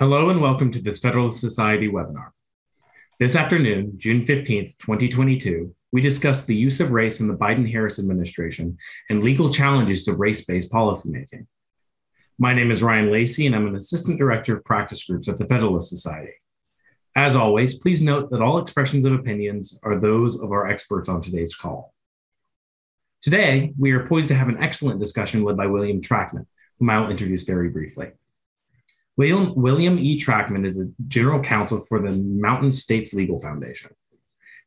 Hello and welcome to this Federalist Society webinar. This afternoon, June 15th, 2022, we discussed the use of race in the Biden-Harris administration and legal challenges to race-based policymaking. My name is Ryan Lacey and I'm an Assistant Director of Practice Groups at the Federalist Society. As always, please note that all expressions of opinions are those of our experts on today's call. Today, we are poised to have an excellent discussion led by William Trachtman, whom I will introduce very briefly. William, William E. Trachtman is the general counsel for the Mountain States Legal Foundation.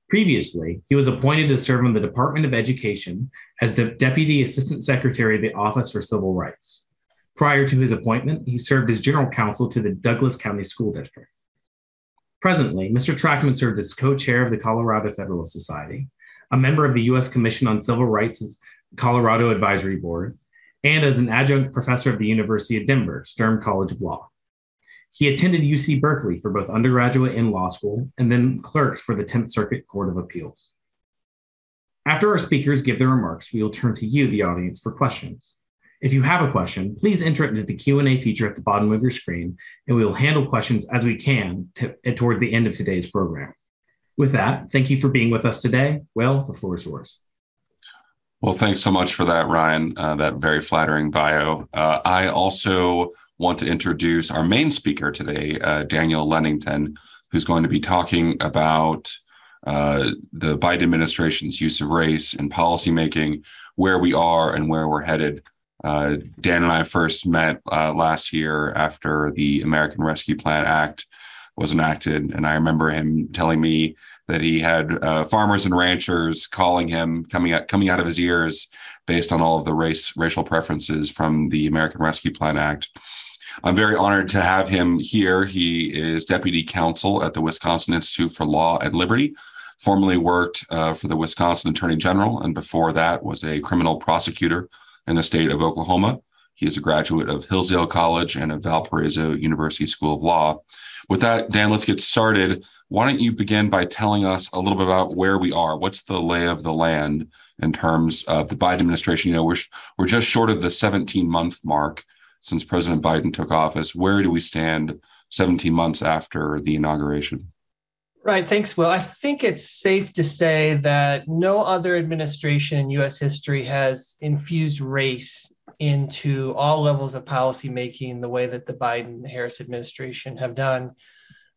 Previously, he was appointed to serve in the Department of Education as the Deputy Assistant Secretary of the Office for Civil Rights. Prior to his appointment, he served as general counsel to the Douglas County School District. Presently, Mr. Trachtman served as co chair of the Colorado Federalist Society, a member of the U.S. Commission on Civil Rights' Colorado Advisory Board, and as an adjunct professor of the University of Denver, Sturm College of Law. He attended UC Berkeley for both undergraduate and law school, and then clerked for the 10th Circuit Court of Appeals. After our speakers give their remarks, we will turn to you, the audience, for questions. If you have a question, please enter it into the Q&A feature at the bottom of your screen, and we will handle questions as we can to, toward the end of today's program. With that, thank you for being with us today. Well, the floor is yours. Well, thanks so much for that, Ryan, uh, that very flattering bio. Uh, I also want to introduce our main speaker today, uh, Daniel Lennington, who's going to be talking about uh, the Biden administration's use of race in policymaking, where we are and where we're headed. Uh, Dan and I first met uh, last year after the American Rescue Plan Act was enacted, and I remember him telling me that he had uh, farmers and ranchers calling him, coming out coming out of his ears, based on all of the race racial preferences from the American Rescue Plan Act. I'm very honored to have him here. He is deputy counsel at the Wisconsin Institute for Law and Liberty, formerly worked uh, for the Wisconsin Attorney General, and before that was a criminal prosecutor in the state of Oklahoma. He is a graduate of Hillsdale College and of Valparaiso University School of Law. With that, Dan, let's get started. Why don't you begin by telling us a little bit about where we are? What's the lay of the land in terms of the Biden administration? You know, we're, we're just short of the 17 month mark since President Biden took office. Where do we stand 17 months after the inauguration? Right. Thanks, Will. I think it's safe to say that no other administration in US history has infused race into all levels of policymaking the way that the Biden Harris administration have done.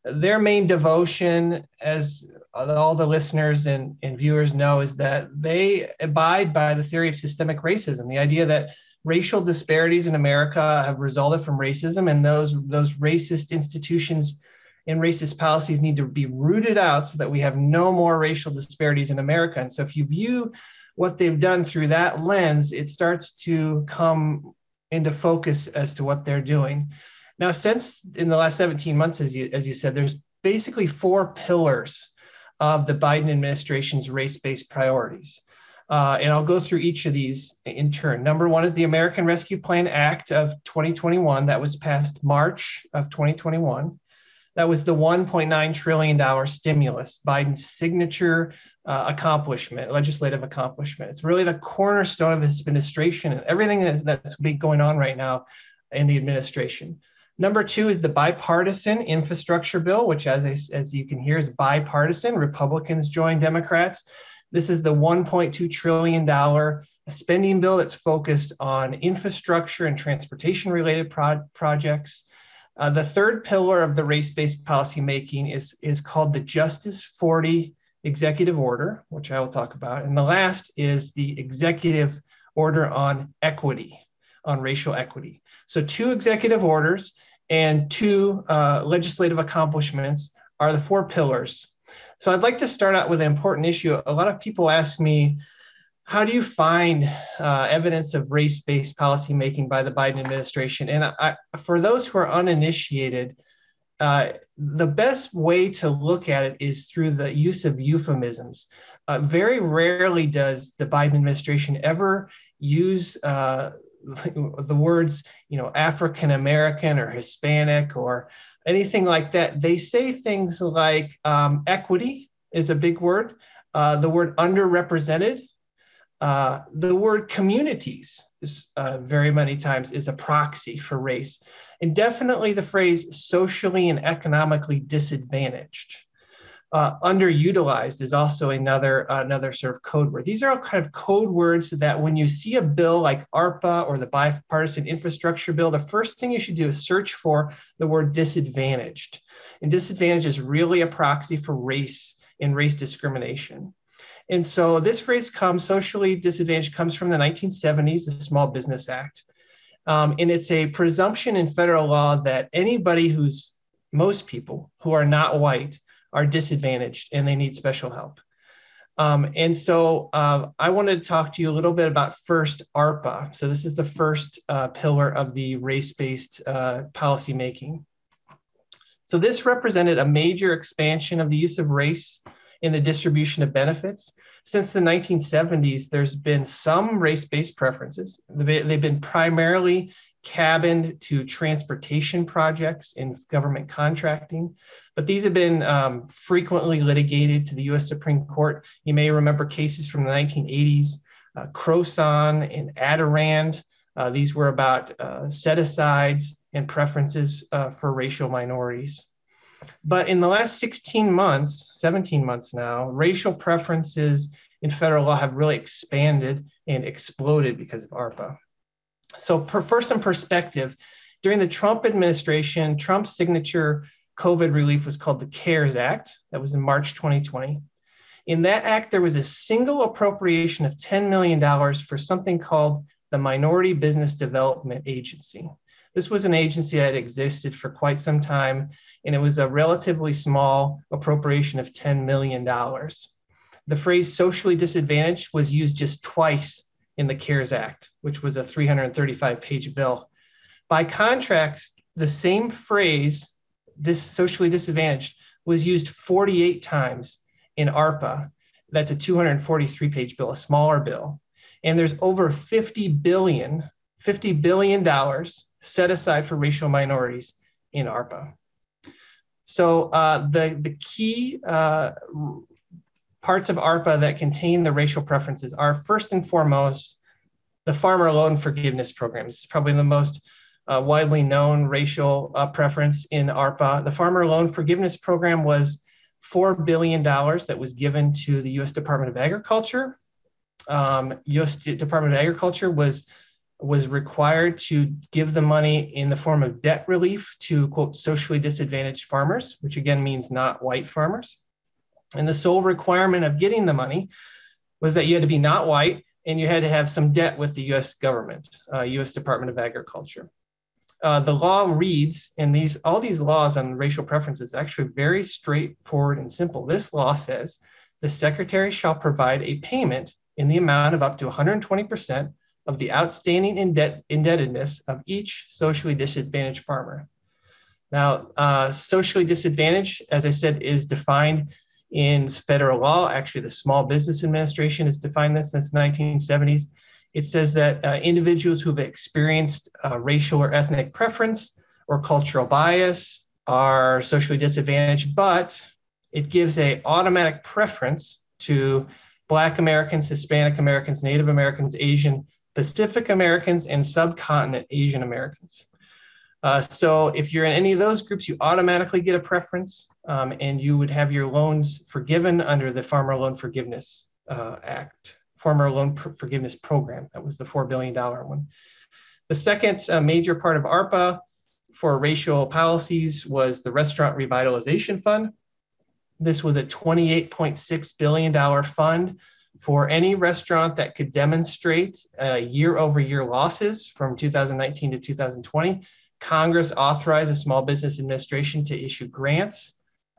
Their main devotion, as all the listeners and, and viewers know, is that they abide by the theory of systemic racism, the idea that racial disparities in America have resulted from racism, and those those racist institutions and racist policies need to be rooted out so that we have no more racial disparities in America. And so, if you view what they've done through that lens, it starts to come into focus as to what they're doing. Now, since in the last 17 months, as you as you said, there's basically four pillars of the Biden administration's race-based priorities. Uh, and I'll go through each of these in turn. Number one is the American Rescue Plan Act of 2021 that was passed March of 2021. That was the $1.9 trillion stimulus, Biden's signature uh, accomplishment, legislative accomplishment. It's really the cornerstone of his administration and everything that's, that's going on right now in the administration. Number two is the bipartisan infrastructure bill, which, as, as you can hear, is bipartisan. Republicans join Democrats. This is the $1.2 trillion spending bill that's focused on infrastructure and transportation related pro- projects. Uh, the third pillar of the race based policymaking is, is called the Justice 40 executive order, which I will talk about. And the last is the executive order on equity, on racial equity. So, two executive orders and two uh, legislative accomplishments are the four pillars so I'd like to start out with an important issue. A lot of people ask me, how do you find uh, evidence of race-based policymaking by the Biden administration? And I, for those who are uninitiated, uh, the best way to look at it is through the use of euphemisms. Uh, very rarely does the Biden administration ever use uh, the words, you know, African American or Hispanic or anything like that. They say things like um, equity is a big word, uh, the word underrepresented, uh, the word communities is, uh, very many times is a proxy for race. And definitely the phrase socially and economically disadvantaged. Uh, underutilized is also another another sort of code word. These are all kind of code words that when you see a bill like ARPA or the bipartisan infrastructure bill, the first thing you should do is search for the word disadvantaged. And disadvantage is really a proxy for race and race discrimination. And so this phrase comes, socially disadvantaged, comes from the 1970s, the Small Business Act. Um, and it's a presumption in federal law that anybody who's, most people who are not white are disadvantaged and they need special help. Um, and so uh, I wanted to talk to you a little bit about first ARPA. So this is the first uh, pillar of the race-based uh, policymaking. So this represented a major expansion of the use of race in the distribution of benefits. Since the 1970s, there's been some race based preferences. They've been primarily cabined to transportation projects in government contracting, but these have been um, frequently litigated to the US Supreme Court. You may remember cases from the 1980s, uh, Croson and Adarand. Uh, these were about uh, set asides and preferences uh, for racial minorities. But in the last 16 months, 17 months now, racial preferences in federal law have really expanded and exploded because of ARPA. So, for, for some perspective, during the Trump administration, Trump's signature COVID relief was called the CARES Act. That was in March 2020. In that act, there was a single appropriation of $10 million for something called the Minority Business Development Agency. This was an agency that existed for quite some time, and it was a relatively small appropriation of $10 million. The phrase socially disadvantaged was used just twice in the CARES Act, which was a 335 page bill. By contrast, the same phrase, dis- socially disadvantaged, was used 48 times in ARPA. That's a 243 page bill, a smaller bill. And there's over 50 billion, 50 billion dollars set aside for racial minorities in ARPA. So uh, the, the key uh, parts of ARPA that contain the racial preferences are first and foremost the farmer loan forgiveness program. This is probably the most uh, widely known racial uh, preference in ARPA. The farmer loan forgiveness program was $4 billion that was given to the US Department of Agriculture. Um, US Department of Agriculture was was required to give the money in the form of debt relief to quote socially disadvantaged farmers, which again means not white farmers. And the sole requirement of getting the money was that you had to be not white and you had to have some debt with the US government, uh, US Department of Agriculture. Uh, the law reads, and these all these laws on racial preferences actually very straightforward and simple. This law says the secretary shall provide a payment in the amount of up to 120% of the outstanding indebt- indebtedness of each socially disadvantaged farmer. Now, uh, socially disadvantaged, as I said, is defined in federal law. Actually, the Small Business Administration has defined this since the 1970s. It says that uh, individuals who've experienced uh, racial or ethnic preference or cultural bias are socially disadvantaged, but it gives a automatic preference to Black Americans, Hispanic Americans, Native Americans, Asian, Pacific Americans, and subcontinent Asian Americans. Uh, so if you're in any of those groups, you automatically get a preference um, and you would have your loans forgiven under the Farmer Loan Forgiveness uh, Act, Farmer Loan Forgiveness Program. That was the $4 billion one. The second uh, major part of ARPA for racial policies was the Restaurant Revitalization Fund. This was a $28.6 billion fund for any restaurant that could demonstrate uh, year over year losses from 2019 to 2020, Congress authorized the Small Business Administration to issue grants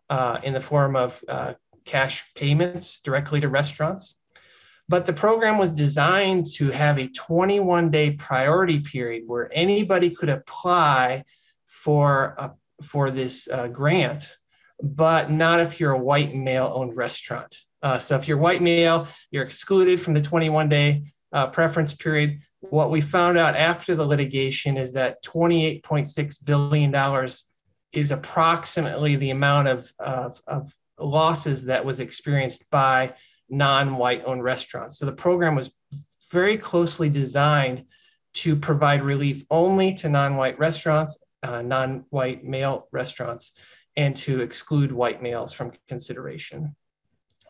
uh, in the form of uh, cash payments directly to restaurants. But the program was designed to have a 21 day priority period where anybody could apply for, a, for this uh, grant, but not if you're a white male owned restaurant. Uh, so if you're white male, you're excluded from the 21 day uh, preference period. What we found out after the litigation is that $28.6 billion is approximately the amount of, of, of losses that was experienced by non white owned restaurants. So the program was very closely designed to provide relief only to non-white restaurants, uh, non-white male restaurants, and to exclude white males from consideration.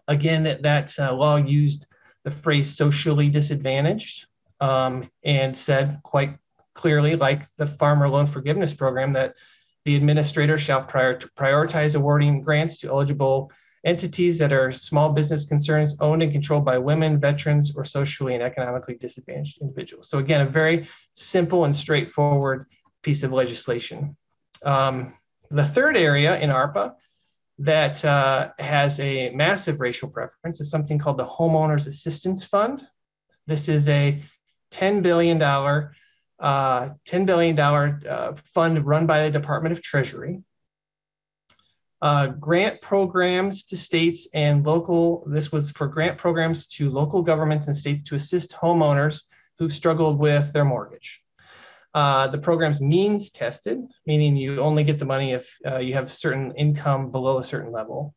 Again, that, that uh, law used the phrase socially disadvantaged um, and said quite clearly, like the Farmer Loan Forgiveness Program, that the administrator shall prior prioritize awarding grants to eligible entities that are small business concerns owned and controlled by women, veterans, or socially and economically disadvantaged individuals. So, again, a very simple and straightforward piece of legislation. Um, the third area in ARPA that uh, has a massive racial preference is something called the Homeowners Assistance Fund. This is a $10 billion, uh, $10 billion uh, fund run by the Department of Treasury. Uh, grant programs to states and local, this was for grant programs to local governments and states to assist homeowners who've struggled with their mortgage. Uh, the program's means tested, meaning you only get the money if uh, you have certain income below a certain level.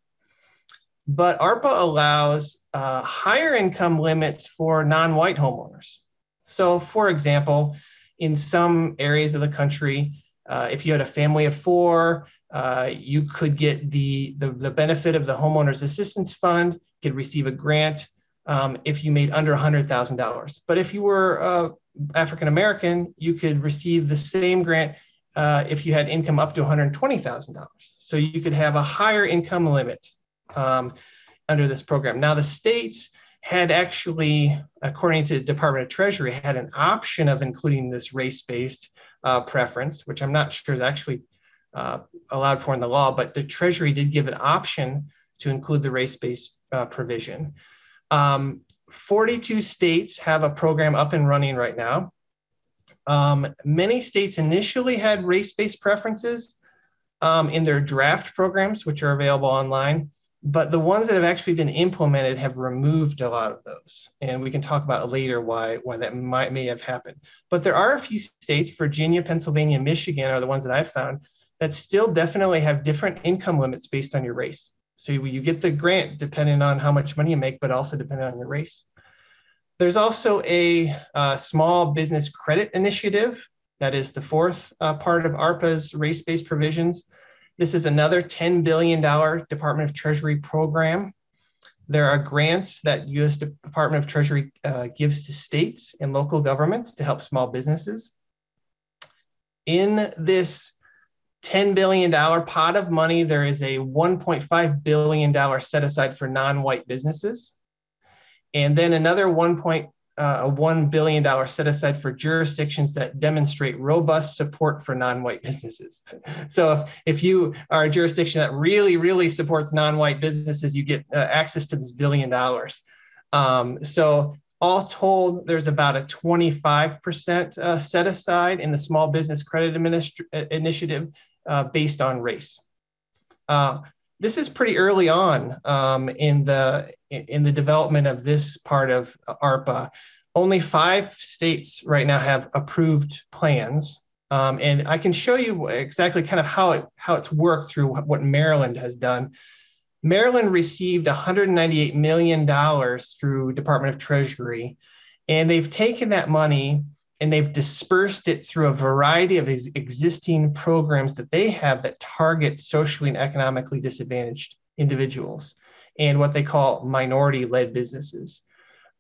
But ARPA allows uh, higher income limits for non white homeowners. So, for example, in some areas of the country, uh, if you had a family of four, uh, you could get the, the, the, benefit of the Homeowners Assistance Fund, could receive a grant um, if you made under $100,000. But if you were uh, African American, you could receive the same grant uh, if you had income up to $120,000. So you could have a higher income limit um, under this program. Now, the states had actually, according to the Department of Treasury, had an option of including this race based uh, preference, which I'm not sure is actually uh, allowed for in the law, but the Treasury did give an option to include the race based uh, provision. Um, 42 states have a program up and running right now. Um, many states initially had race based preferences um, in their draft programs, which are available online, but the ones that have actually been implemented have removed a lot of those. And we can talk about later why, why that might may have happened. But there are a few states, Virginia, Pennsylvania, Michigan are the ones that I've found that still definitely have different income limits based on your race. So you, you get the grant depending on how much money you make, but also depending on your race. There's also a uh, small business credit initiative. That is the fourth uh, part of ARPA's race based provisions. This is another $10 billion Department of Treasury program. There are grants that US Department of Treasury uh, gives to states and local governments to help small businesses. In this $10 billion pot of money, there is a $1.5 billion set aside for non white businesses. And then another 1. Uh, a $1 billion set aside for jurisdictions that demonstrate robust support for non white businesses. so if, if you are a jurisdiction that really, really supports non white businesses, you get uh, access to this billion dollars. Um, so all told, there's about a 25% uh, set aside in the Small Business Credit Administ- uh, Initiative uh, based on race. This is pretty early on um, in the in the development of this part of ARPA. Only five states right now have approved plans, um, and I can show you exactly kind of how it how it's worked through what Maryland has done. Maryland received 198 million dollars through Department of Treasury, and they've taken that money and they've dispersed it through a variety of existing programs that they have that target socially and economically disadvantaged individuals and what they call minority led businesses.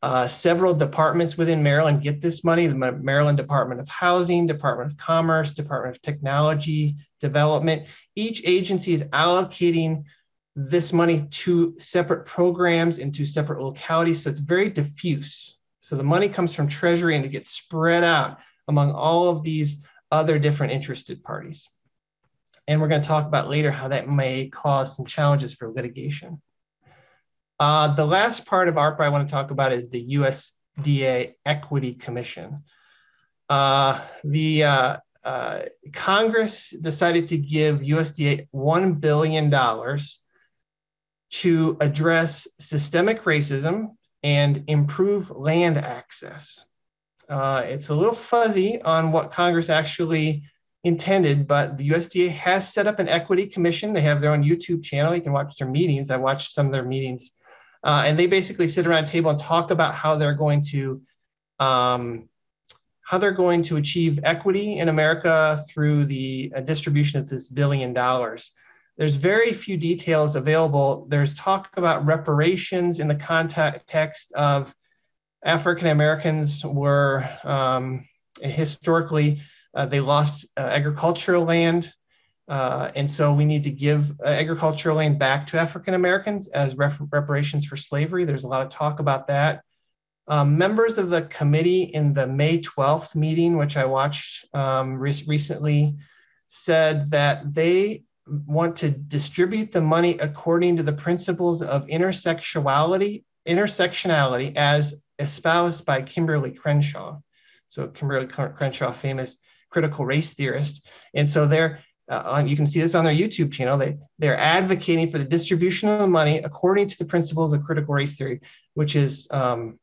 Uh, several departments within Maryland get this money the Maryland Department of Housing, Department of Commerce, Department of Technology, Development. Each agency is allocating this money to separate programs into separate localities. So it's very diffuse. So the money comes from Treasury and it gets spread out among all of these other different interested parties. And we're going to talk about later how that may cause some challenges for litigation. Uh, the last part of ARPA I want to talk about is the USDA Equity Commission. Uh, the uh, uh, Congress decided to give USDA $1 billion to address systemic racism and improve land access. Uh, it's a little fuzzy on what Congress actually intended, but the USDA has set up an equity commission. They have their own YouTube channel. You can watch their meetings. I watched some of their meetings. Uh, and they basically sit around a table and talk about how they're going to um, how they're going to achieve equity in America through the uh, distribution of this billion dollars. There's very few details available. There's talk about reparations in the context of African Americans were um, historically, uh, they lost uh, agricultural land. Uh, and so we need to give uh, agricultural land back to African Americans as rep- reparations for slavery. There's a lot of talk about that. Um, members of the committee in the May 12th meeting, which I watched um, re- recently, said that they want to distribute the money according to the principles of intersectionality, intersectionality as espoused by Kimberlé Crenshaw. So Kimberlé Crenshaw, famous critical race theorist. And so they're, uh, you can see this on their YouTube channel. They, they're advocating for the distribution of the money according to the principles of critical race theory, which is um,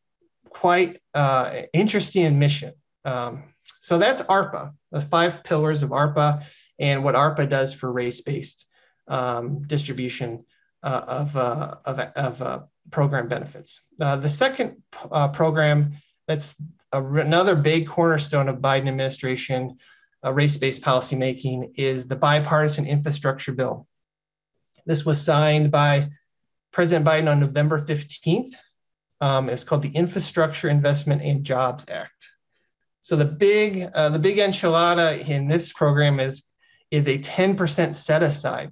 quite uh, interesting mission. Um, so that's ARPA, the five pillars of ARPA and what ARPA does for race-based um, distribution uh, of, uh, of, of uh, program benefits. Uh, the second uh, program that's a, another big cornerstone of Biden administration uh, race-based policymaking is the bipartisan infrastructure bill. This was signed by President Biden on November 15th. Um, it's called the Infrastructure Investment and Jobs Act. So the big, uh, the big enchilada in this program is, is a 10% set aside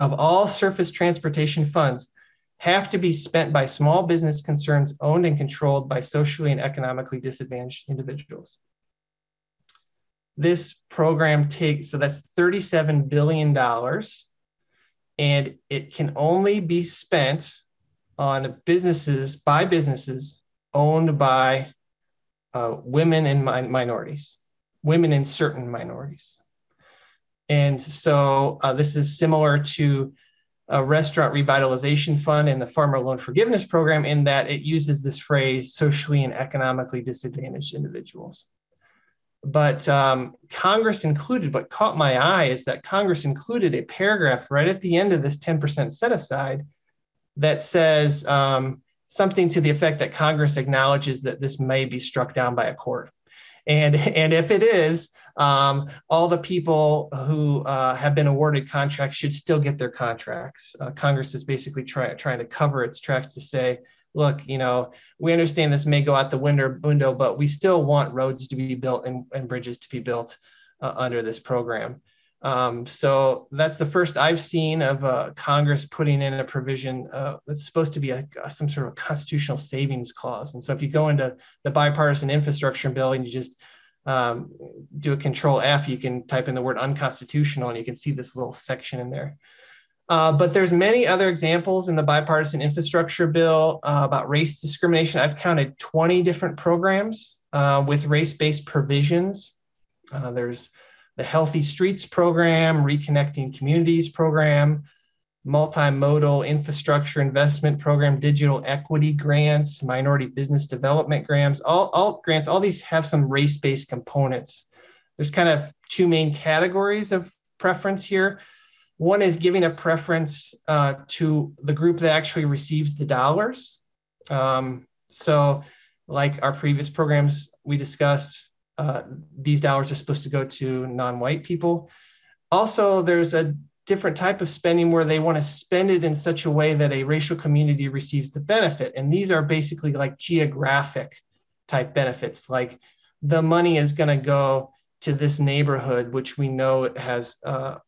of all surface transportation funds have to be spent by small business concerns owned and controlled by socially and economically disadvantaged individuals. This program takes, so that's $37 billion, and it can only be spent on businesses by businesses owned by uh, women and mi- minorities, women in certain minorities. And so uh, this is similar to a restaurant revitalization fund and the farmer loan forgiveness program in that it uses this phrase socially and economically disadvantaged individuals. But um, congress included what caught my eye is that congress included a paragraph right at the end of this 10% set aside that says um, something to the effect that congress acknowledges that this may be struck down by a court and, and if it is, um, all the people who uh, have been awarded contracts should still get their contracts. Uh, Congress is basically try, trying to cover its tracks to say, look, you know, we understand this may go out the window, window but we still want roads to be built and, and bridges to be built uh, under this program. Um, so that's the first I've seen of uh, Congress putting in a provision uh, that's supposed to be a, a, some sort of constitutional savings clause. And so if you go into the bipartisan infrastructure bill and you just um, do a control F, you can type in the word unconstitutional and you can see this little section in there. Uh, but there's many other examples in the bipartisan infrastructure bill uh, about race discrimination. I've counted 20 different programs uh, with race-based provisions. Uh, there's the Healthy Streets Program, Reconnecting Communities Program, Multimodal Infrastructure Investment Program, Digital Equity Grants, Minority Business Development Grants, all, all grants, all these have some race-based components. There's kind of two main categories of preference here. One is giving a preference uh, to the group that actually receives the dollars. Um, so like our previous programs we discussed, uh, these dollars are supposed to go to non-white people. Also, there's a different type of spending where they want to spend it in such a way that a racial community receives the benefit. And these are basically like geographic type benefits, like the money is going to go to this neighborhood, which we know has uh,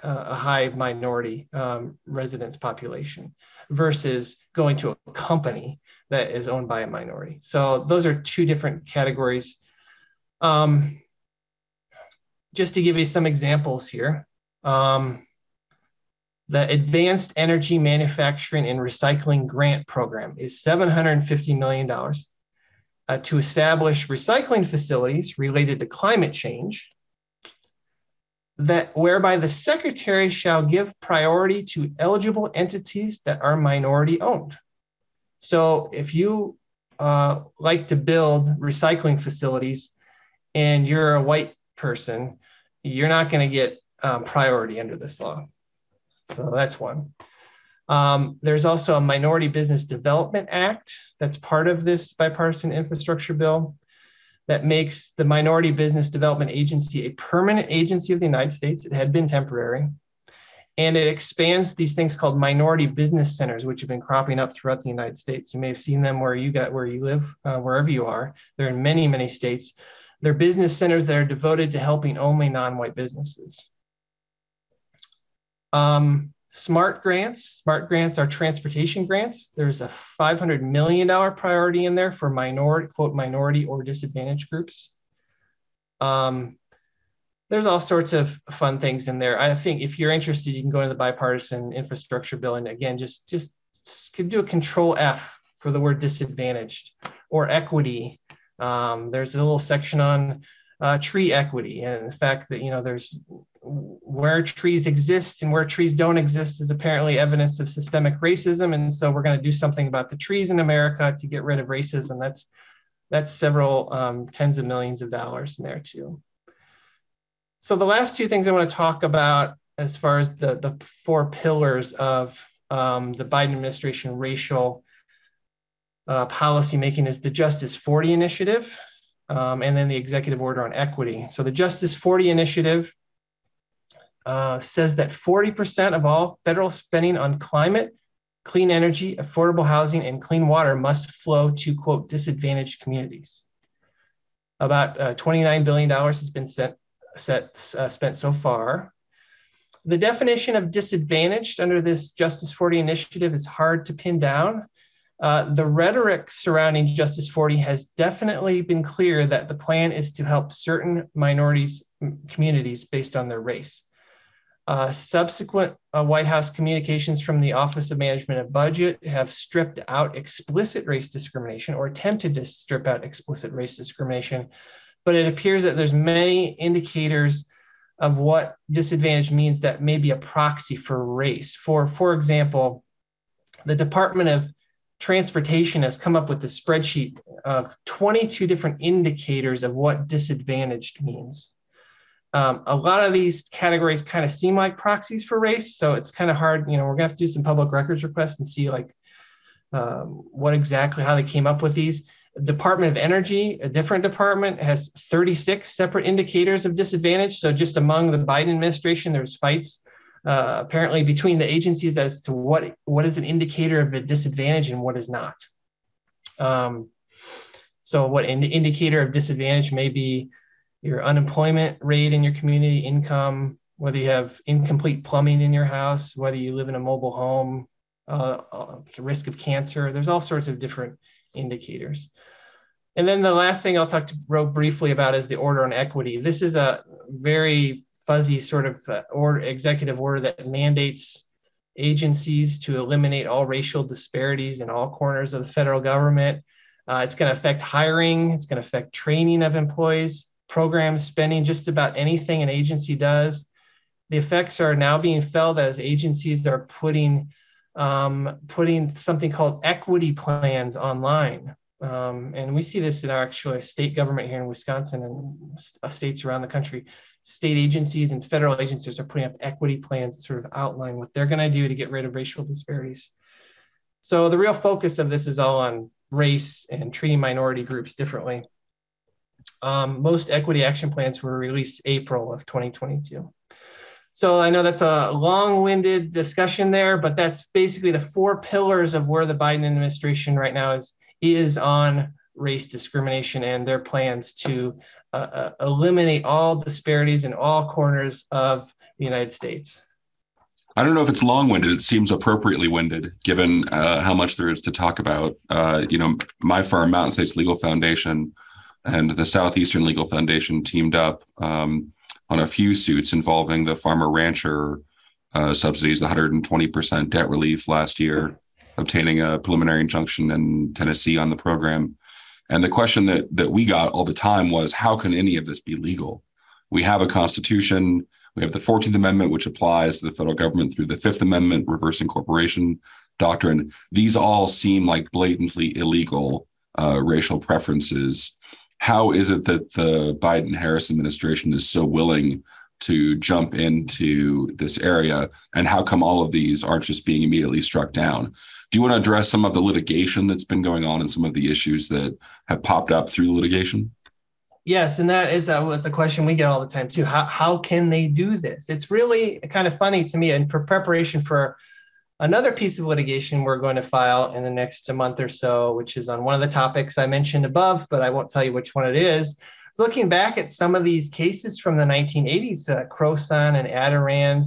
a high minority um, residence population, versus going to a company that is owned by a minority. So those are two different categories um, just to give you some examples here, um, the Advanced Energy Manufacturing and Recycling Grant Program is $750 million uh, to establish recycling facilities related to climate change that whereby the secretary shall give priority to eligible entities that are minority owned. So if you uh, like to build recycling facilities, and you're a white person, you're not going to get um, priority under this law. So that's one. Um, there's also a Minority Business Development Act that's part of this bipartisan infrastructure bill. that makes the Minority Business Development Agency a permanent agency of the United States. It had been temporary. And it expands these things called minority business centers, which have been cropping up throughout the United States. You may have seen them where you got where you live, uh, wherever you are. They're in many, many states. They're business centers that are devoted to helping only non-white businesses. Um, SMART grants. SMART grants are transportation grants. There's a $500 million priority in there for minority, quote, minority or disadvantaged groups. Um, there's all sorts of fun things in there. I think if you're interested, you can go to the bipartisan infrastructure bill and again, just just could do a control F for the word disadvantaged or equity. Um, there's a little section on uh, tree equity and the fact that you know there's where trees exist and where trees don't exist is apparently evidence of systemic racism. And so we're going to do something about the trees in america to get rid of racism. That's that's several um, tens of millions of dollars in there too. So the last two things i want to talk about as far as the, the four pillars of um, the biden administration racial uh, policy making is the justice 40 initiative um, and then the executive order on equity so the justice 40 initiative uh, says that 40% of all federal spending on climate, clean energy, affordable housing, and clean water must flow to, quote, disadvantaged communities. About uh, $29 billion has been set, set, uh, spent so far. The definition of disadvantaged under this Justice 40 initiative is hard to pin down. Uh, the rhetoric surrounding Justice 40 has definitely been clear that the plan is to help certain minorities communities based on their race. Uh, subsequent uh, White House communications from the Office of Management and Budget have stripped out explicit race discrimination or attempted to strip out explicit race discrimination. But it appears that there's many indicators of what disadvantage means that may be a proxy for race. For, for example, the Department of Transportation has come up with a spreadsheet of 22 different indicators of what disadvantaged means. Um, a lot of these categories kind of seem like proxies for race, so it's kind of hard. You know, we're gonna have to do some public records requests and see like um, what exactly how they came up with these. Department of Energy, a different department, has 36 separate indicators of disadvantage. So just among the Biden administration, there's fights uh, apparently between the agencies as to what what is an indicator of a disadvantage and what is not. Um, so what an indicator of disadvantage may be your unemployment rate in your community, income, whether you have incomplete plumbing in your house, whether you live in a mobile home, uh, uh, risk of cancer. There's all sorts of different indicators. And then the last thing I'll talk to real briefly about is the order on equity. This is a very fuzzy sort of uh, order, executive order that mandates agencies to eliminate all racial disparities in all corners of the federal government. Uh, it's going to affect hiring. It's going to affect training of employees programs spending just about anything an agency does. The effects are now being felt as agencies are putting um, putting something called equity plans online. Um, and we see this in our actual state government here in Wisconsin and uh, states around the country. State agencies and federal agencies are putting up equity plans that sort of outline what they're going to do to get rid of racial disparities. So the real focus of this is all on race and treating minority groups differently. Um, most equity action plans were released April of 2022. So I know that's a long-winded discussion there, but that's basically the four pillars of where the Biden administration right now is is on race discrimination and their plans to uh, uh, eliminate all disparities in all corners of the United States. I don't know if it's long-winded. It seems appropriately winded, given uh, how much there is to talk about. Uh, you know, my firm, Mountain States Legal Foundation, and the Southeastern Legal Foundation teamed up um, on a few suits involving the farmer rancher uh, subsidies, the 120% debt relief last year, obtaining a preliminary injunction in Tennessee on the program. And the question that that we got all the time was, how can any of this be legal? We have a constitution. We have the 14th Amendment, which applies to the federal government through the Fifth Amendment, reverse incorporation doctrine. These all seem like blatantly illegal uh, racial preferences how is it that the Biden Harris administration is so willing to jump into this area? And how come all of these aren't just being immediately struck down? Do you want to address some of the litigation that's been going on and some of the issues that have popped up through the litigation? Yes, and that is a, it's a question we get all the time too. How, how can they do this? It's really kind of funny to me. And preparation for another piece of litigation we're going to file in the next month or so, which is on one of the topics I mentioned above, but I won't tell you which one it is. It's looking back at some of these cases from the 1980s, uh, Croson and Adarand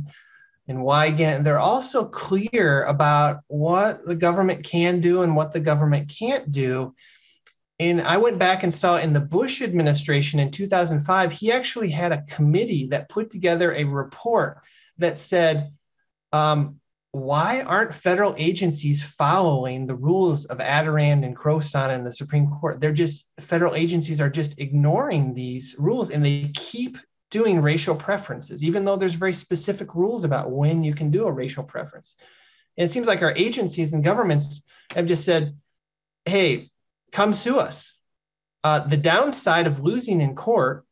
and Wygant, they're also clear about what the government can do and what the government can't do. And I went back and saw in the Bush administration in 2005, he actually had a committee that put together a report that said, um, why aren't federal agencies following the rules of Adarand and Croson and the Supreme Court? They're just, federal agencies are just ignoring these rules and they keep doing racial preferences, even though there's very specific rules about when you can do a racial preference. And it seems like our agencies and governments have just said, hey, come sue us. Uh, the downside of losing in court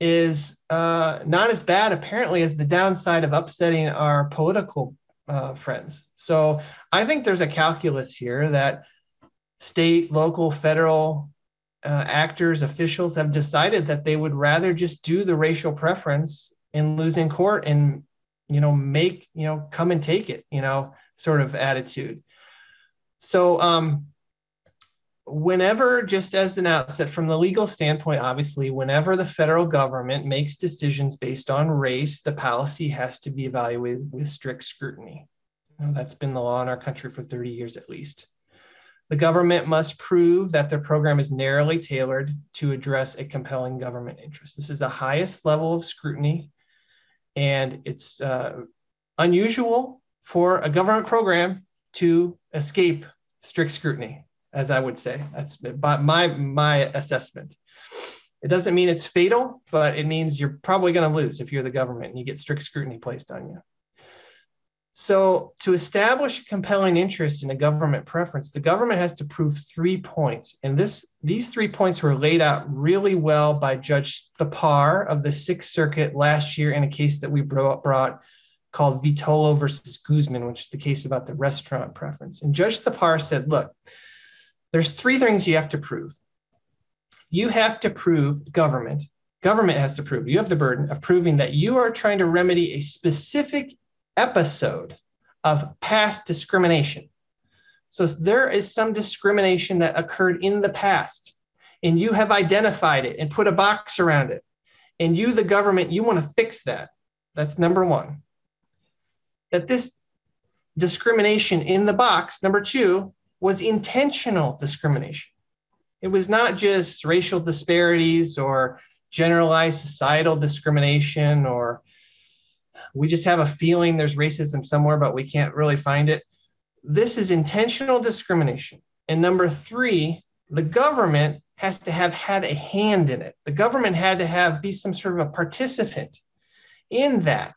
is uh, not as bad, apparently, as the downside of upsetting our political uh, friends. So I think there's a calculus here that state, local, federal uh, actors, officials have decided that they would rather just do the racial preference and lose in court and you know make you know come and take it you know sort of attitude so um whenever, just as an outset from the legal standpoint, obviously, whenever the federal government makes decisions based on race, the policy has to be evaluated with strict scrutiny. Know, that's been the law in our country for 30 years at least. The government must prove that their program is narrowly tailored to address a compelling government interest. This is the highest level of scrutiny, and it's uh, unusual for a government program to escape strict scrutiny as I would say. That's but my my assessment. It doesn't mean it's fatal, but it means you're probably going to lose if you're the government and you get strict scrutiny placed on you. So, to establish a compelling interest in a government preference, the government has to prove three points. And this, these three points were laid out really well by Judge Thapar of the Sixth Circuit last year in a case that we brought, brought called Vitolo versus Guzman, which is the case about the restaurant preference. And Judge Thapar said, look, there's three things you have to prove. You have to prove government. Government has to prove, you have the burden of proving that you are trying to remedy a specific episode of past discrimination. So there is some discrimination that occurred in the past, and you have identified it and put a box around it. And you, the government, you want to fix that. That's number one. That this discrimination in the box, number two, was intentional discrimination. It was not just racial disparities or generalized societal discrimination or we just have a feeling there's racism somewhere, but we can't really find it. This is intentional discrimination. And number three, the government has to have had a hand in it. The government had to have be some sort of a participant in that.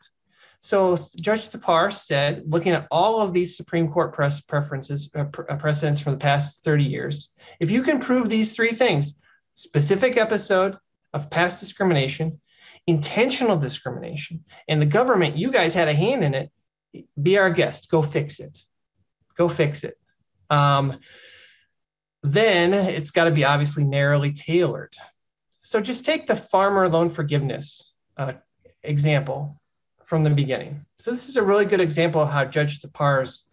So Judge Thapar said, looking at all of these Supreme Court press preferences, uh, uh, precedents from the past 30 years, if you can prove these three things, specific episode of past discrimination, intentional discrimination, and the government, you guys had a hand in it, be our guest, go fix it. Go fix it. Um, then it's got to be obviously narrowly tailored. So just take the farmer loan forgiveness uh, example from the beginning. So this is a really good example of how Judge Thapar's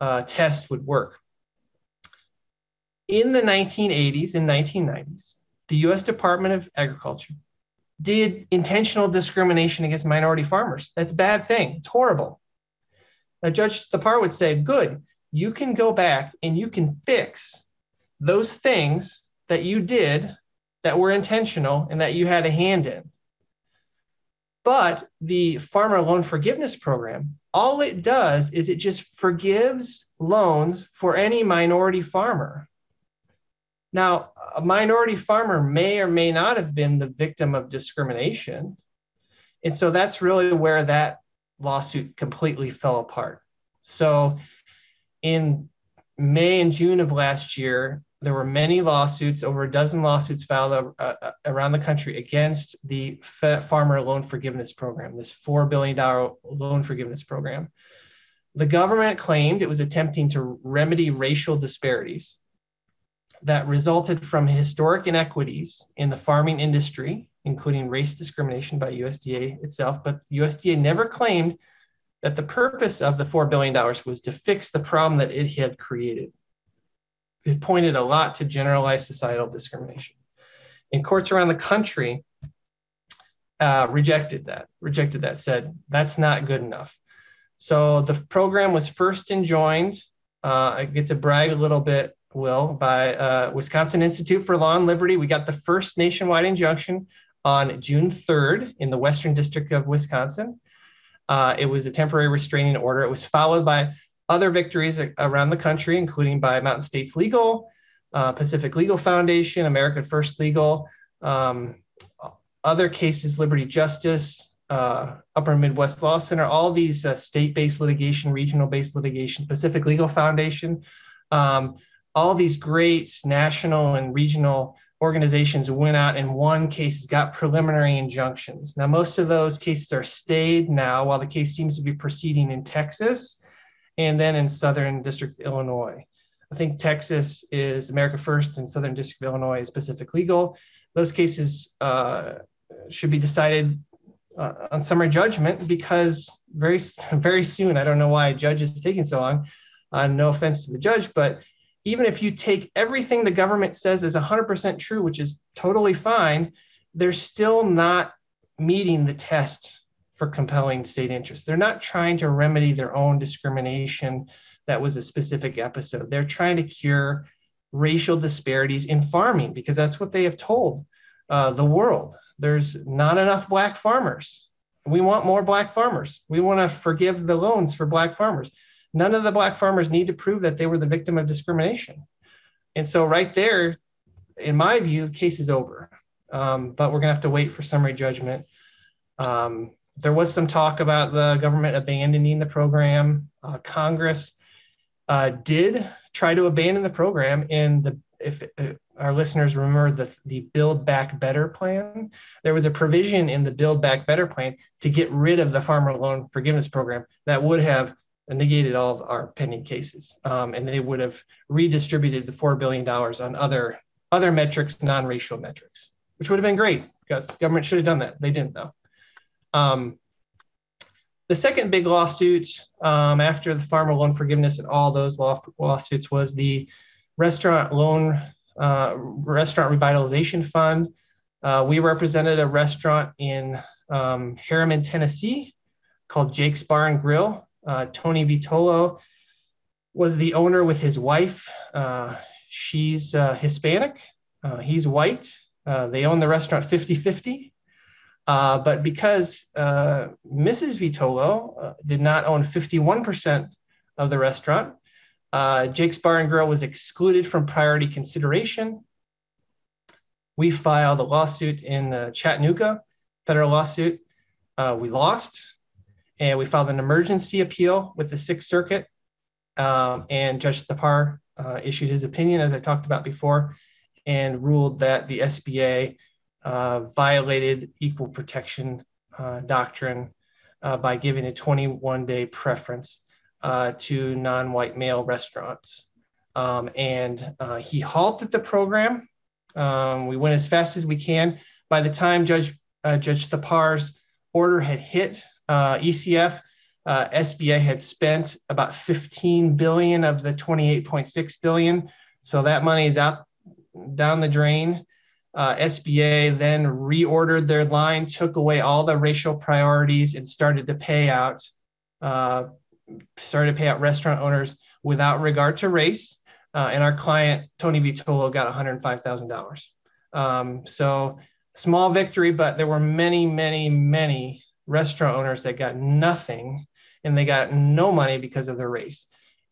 uh, test would work. In the 1980s and 1990s, the US Department of Agriculture did intentional discrimination against minority farmers. That's a bad thing. It's horrible. Now, Judge Thapar would say, good, you can go back and you can fix those things that you did that were intentional and that you had a hand in. But the farmer loan forgiveness program, all it does is it just forgives loans for any minority farmer. Now, a minority farmer may or may not have been the victim of discrimination. And so that's really where that lawsuit completely fell apart. So in May and June of last year, there were many lawsuits, over a dozen lawsuits filed uh, around the country against the Farmer Loan Forgiveness Program, this $4 billion loan forgiveness program. The government claimed it was attempting to remedy racial disparities. that resulted from historic inequities in the farming industry, including race discrimination by USDA itself. But USDA never claimed that the purpose of the $4 billion was to fix the problem that it had created. It pointed a lot to generalized societal discrimination. And courts around the country uh, rejected that, rejected that, said that's not good enough. So the program was first enjoined. Uh, I get to brag a little bit, Will, by uh, Wisconsin Institute for Law and Liberty. We got the first nationwide injunction on June 3rd in the Western District of Wisconsin. Uh, it was a temporary restraining order. It was followed by other victories around the country, including by Mountain States Legal, uh, Pacific Legal Foundation, American First Legal, um, other cases, Liberty Justice, uh, Upper Midwest Law Center, all these uh, state-based litigation, regional-based litigation, Pacific Legal Foundation, um, all these great national and regional organizations went out and won cases, got preliminary injunctions. Now, most of those cases are stayed now, while the case seems to be proceeding in Texas and then in Southern District of Illinois. I think Texas is America First and Southern District of Illinois is Pacific Legal. Those cases uh, should be decided uh, on summary judgment because very very soon. I don't know why a judge is taking so long. Uh, no offense to the judge, but even if you take everything the government says is 100% true, which is totally fine, they're still not meeting the test for compelling state interest. They're not trying to remedy their own discrimination that was a specific episode. They're trying to cure racial disparities in farming because that's what they have told uh, the world. There's not enough Black farmers. We want more Black farmers. We want to forgive the loans for Black farmers. None of the Black farmers need to prove that they were the victim of discrimination. And so, right there, in my view, the case is over. Um, but we're going to have to wait for summary judgment. Um, there was some talk about the government abandoning the program. Uh, Congress uh, did try to abandon the program in the if, our listeners remember the, the Build Back Better plan, there was a provision in the Build Back Better plan to get rid of the farmer loan forgiveness program that would have negated all of our pending cases. Um, and they would have redistributed the $4 billion on other, other metrics, non-racial metrics, which would have been great because government should have done that. They didn't though. Um, the second big lawsuit um, after the farmer loan forgiveness and all those law, lawsuits was the restaurant loan, uh, restaurant revitalization fund. Uh, we represented a restaurant in um, Harriman, Tennessee called Jake's Bar and Grill. Uh, Tony Vitolo was the owner with his wife. Uh, she's uh, Hispanic, uh, he's white. they own the restaurant 50 50. Uh, but because uh, Mrs. Vitolo uh, did not own 51% of the restaurant, uh, Jake's Bar and Grill was excluded from priority consideration. We filed a lawsuit in uh, Chattanooga, federal lawsuit. we lost, and we filed an emergency appeal with the Sixth Circuit. Um, and Judge Thapar issued his opinion, as I talked about before, and ruled that the SBA uh, violated equal protection uh, doctrine uh, by giving a 21 day preference uh, to non white male restaurants. Um, and uh, he halted the program. Um, we went as fast as we can. By the time Judge, Judge Thapar's order had hit ECF, SBA had spent about 15 billion of the 28.6 billion. So that money is out down the drain. Uh, SBA then reordered their line, took away all the racial priorities, and started to pay out uh, started to pay out restaurant owners without regard to race. Uh, and our client Tony Vitolo got $105,000. Um, so small victory, but there were many, many, many restaurant owners that got nothing, and they got no money because of their race.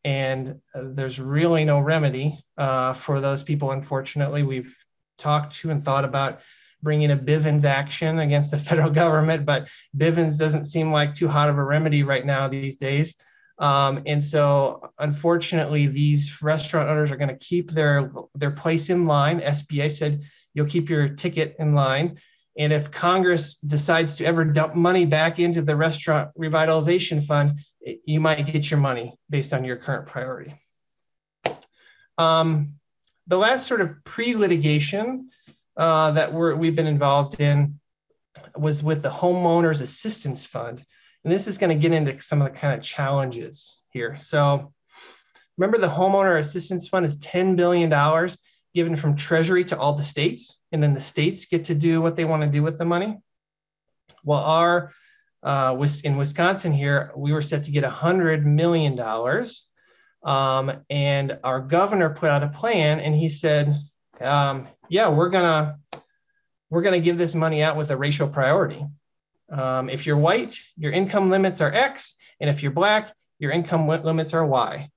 And uh, there's really no remedy uh, for those people. Unfortunately, we've talked to and thought about bringing a Bivens action against the federal government, but Bivens doesn't seem like too hot of a remedy right now these days. Um, and so, unfortunately, these restaurant owners are going to keep their their place in line. SBA said you'll keep your ticket in line, and if Congress decides to ever dump money back into the restaurant revitalization fund, you might get your money based on your current priority. Um, the last sort of pre-litigation uh, that we're, we've been involved in was with the homeowners assistance fund. And this is going to get into some of the kind of challenges here. So remember the homeowner assistance fund is $10 billion given from treasury to all the states and then the states get to do what they want to do with the money? Well our uh, in wisconsin here we were set to get $100 million um, and our governor put out a plan and he said, um, yeah, we're gonna we're gonna give this money out with a racial priority. Um, if you're white, your income limits are X, and if you're black, your income limits are Y.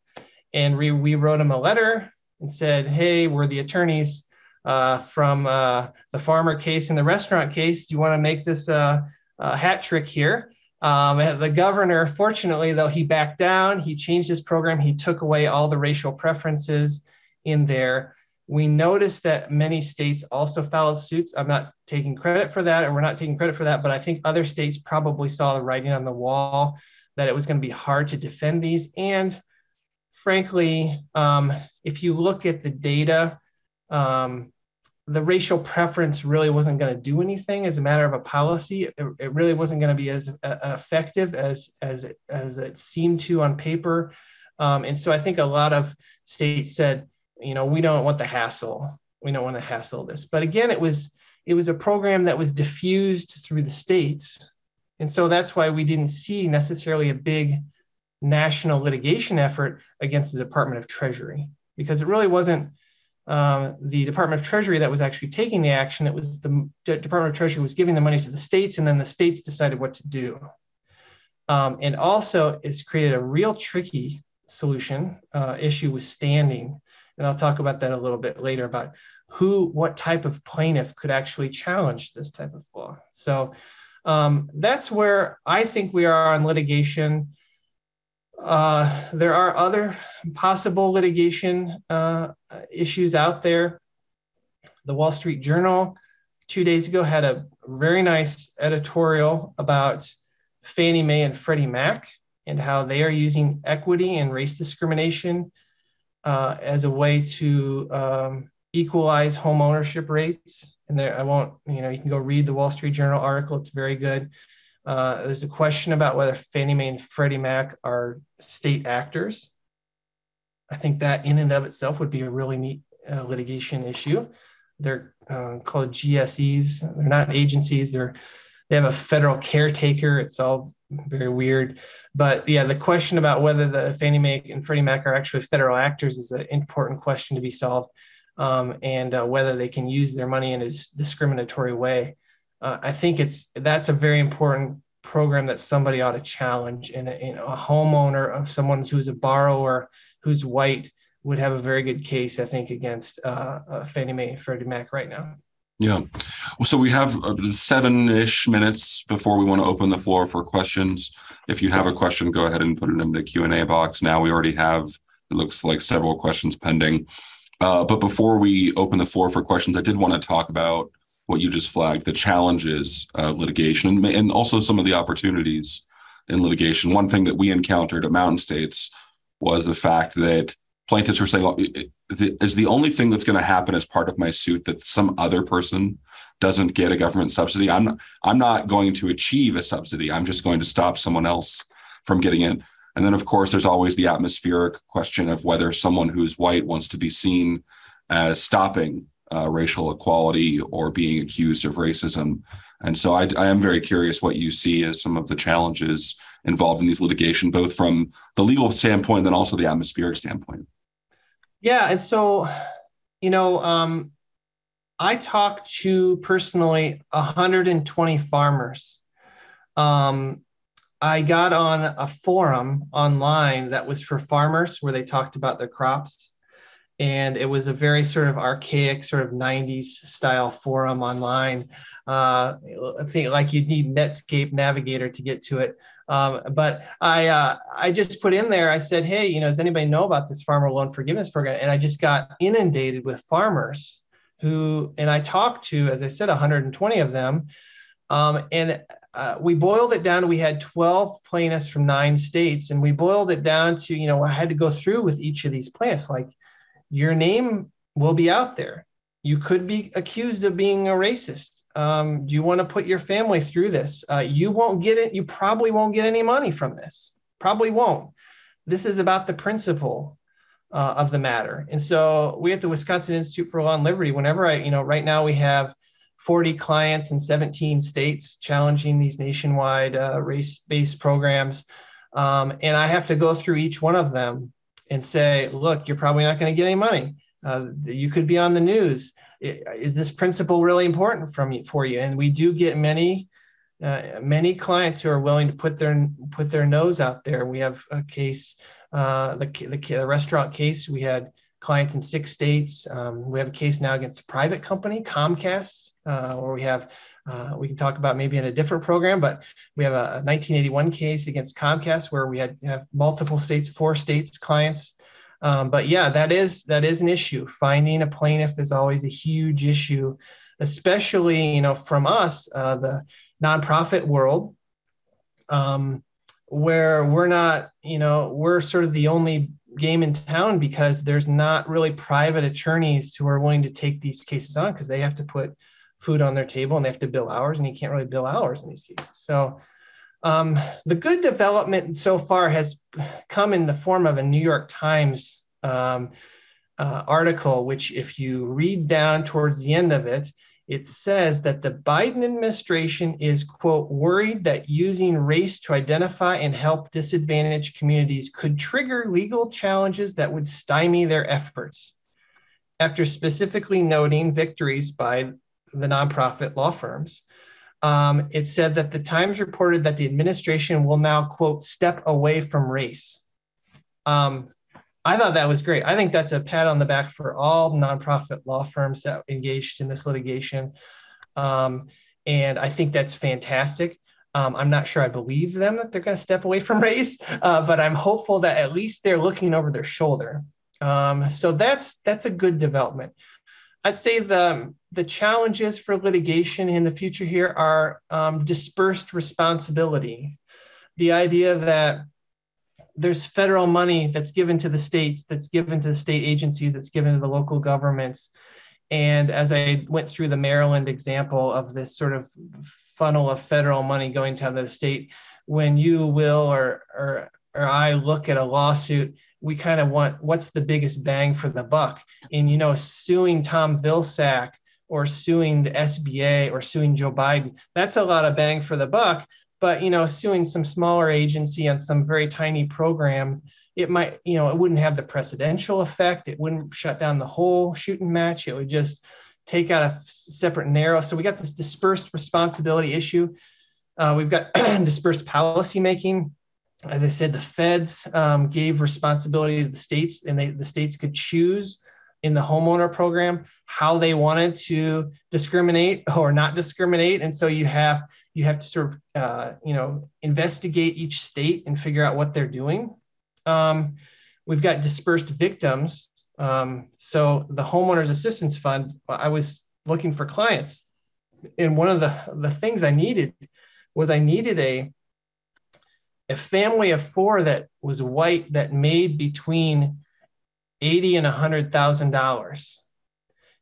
And we, we wrote him a letter and said, hey, we're the attorneys uh, from uh, the farmer case and the restaurant case. Do you want to make this uh, a hat trick here? Um, the governor, fortunately, though, he backed down. He changed his program. He took away all the racial preferences in there. We noticed that many states also filed suits. I'm not taking credit for that, or we're not taking credit for that, but I think other states probably saw the writing on the wall that it was going to be hard to defend these. And frankly, um, if you look at the data, um, the racial preference really wasn't going to do anything as a matter of a policy. It, it really wasn't going to be as uh, effective as as it, as it seemed to on paper. Um, and so I think a lot of states said, you know, we don't want the hassle. We don't want to hassle this. But again, it was it was a program that was diffused through the states, and so that's why we didn't see necessarily a big national litigation effort against the Department of Treasury because it really wasn't um, the Department of Treasury that was actually taking the action. It was the D- Department of Treasury was giving the money to the states, and then the states decided what to do. Um, and also, it's created a real tricky solution uh, issue with standing, and I'll talk about that a little bit later about who, what type of plaintiff could actually challenge this type of law. So um, that's where I think we are on litigation. Uh, there are other possible litigation uh, issues out there. The Wall Street Journal two days ago had a very nice editorial about Fannie Mae and Freddie Mac and how they are using equity and race discrimination uh, as a way to um, equalize home ownership rates. And there, I won't, you know, you can go read the Wall Street Journal article. It's very good. Uh, there's a question about whether Fannie Mae and Freddie Mac are state actors. I think that in and of itself would be a really neat uh, litigation issue. They're uh, called GSEs. They're not agencies. They're they have a federal caretaker. It's all very weird. But yeah, the question about whether the Fannie Mae and Freddie Mac are actually federal actors is an important question to be solved, um, and uh, whether they can use their money in a discriminatory way uh, I think it's that's a very important program that somebody ought to challenge. And a, a homeowner of someone who's a borrower who's white would have a very good case, I think, against uh, uh, Fannie Mae and Freddie Mac right now. Yeah. Well, so we have uh, seven ish minutes before we want to open the floor for questions. If you have a question, go ahead and put it in the Q and A box. Now we already have it looks like several questions pending. Uh, but before we open the floor for questions, I did want to talk about what you just flagged, the challenges of litigation and, and also some of the opportunities in litigation. One thing that we encountered at Mountain States was the fact that plaintiffs were saying, oh, is the only thing that's going to happen as part of my suit that some other person doesn't get a government subsidy? I'm not, I'm not going to achieve a subsidy. I'm just going to stop someone else from getting it. And then, of course, there's always the atmospheric question of whether someone who's white wants to be seen as stopping uh, racial equality or being accused of racism. And so I, I, am very curious what you see as some of the challenges involved in these litigation, both from the legal standpoint and then also the atmospheric standpoint. Yeah. And so, you know, um, I talked to personally 120 farmers. Um, I got on a forum online that was for farmers where they talked about their crops and it was a very sort of archaic sort of 90s style forum online. Uh, i think like you'd need netscape navigator to get to it. Um, but i uh, i just put in there i said hey you know does anybody know about this farmer loan forgiveness program? And i just got inundated with farmers who and i talked to as i said 120 of them. Um, and uh, we boiled it down. We had 12 plaintiffs from nine states, and we boiled it down to, you know, I had to go through with each of these plaintiffs, like, your name will be out there. You could be accused of being a racist. Um, do you want to put your family through this? Uh, you won't get it. You probably won't get any money from this. Probably won't. This is about the principle uh, of the matter. And so we at the Wisconsin Institute for Law and Liberty, whenever I, you know, right now we have 40 clients in 17 states challenging these nationwide uh, race-based programs. Um, and I have to go through each one of them and say, look, you're probably not going to get any money. Uh, you could be on the news. Is this principle really important from you, for you? And we do get many, uh, many clients who are willing to put their put their nose out there. We have a case, uh, the, the, the restaurant case. We had clients in six states. Um, we have a case now against a private company, Comcast, uh, where we have uh, we can talk about maybe in a different program, but we have a, 1981 case against Comcast where we had have multiple states, four states clients. Um, but yeah, that is that is an issue. Finding a plaintiff is always a huge issue, especially you know from us, uh, the nonprofit world, um, where we're not you know we're sort of the only game in town because there's not really private attorneys who are willing to take these cases on because they have to put food on their table and they have to bill hours, and you can't really bill hours in these cases. So um, the good development so far has come in the form of a New York Times um, uh, article, which, if you read down towards the end of it, it says that the Biden administration is, quote, worried that using race to identify and help disadvantaged communities could trigger legal challenges that would stymie their efforts. After specifically noting victories by the nonprofit law firms, um, it said that the Times reported that the administration will now, quote, step away from race. Um, I thought that was great. I think that's a pat on the back for all nonprofit law firms that engaged in this litigation. Um, and I think that's fantastic. Um, I'm not sure I believe them that they're going to step away from race, uh, but I'm hopeful that at least they're looking over their shoulder. Um, so that's that's a good development. I'd say the the challenges for litigation in the future here are um, dispersed responsibility. The idea that there's federal money that's given to the states, that's given to the state agencies, that's given to the local governments. And as I went through the Maryland example of this sort of funnel of federal money going to the state, when you will or, or, or I look at a lawsuit we kind of want what's the biggest bang for the buck. And you know, suing Tom Vilsack or suing the SBA or suing Joe Biden, that's a lot of bang for the buck. But you know, suing some smaller agency on some very tiny program, it might, you know, it wouldn't have the precedential effect. It wouldn't shut down the whole shooting match. It would just take out a separate narrow. So we got this dispersed responsibility issue. Uh, we've got dispersed policy making as I said, the feds um, gave responsibility to the states, and they, the states could choose in the homeowner program how they wanted to discriminate or not discriminate. And so you have you have to sort of uh, you know investigate each state and figure out what they're doing. Um, we've got dispersed victims. Um, so the homeowners assistance fund. I was looking for clients, and one of the the things I needed was I needed a a family of four that was white that made between eighty and a hundred thousand dollars,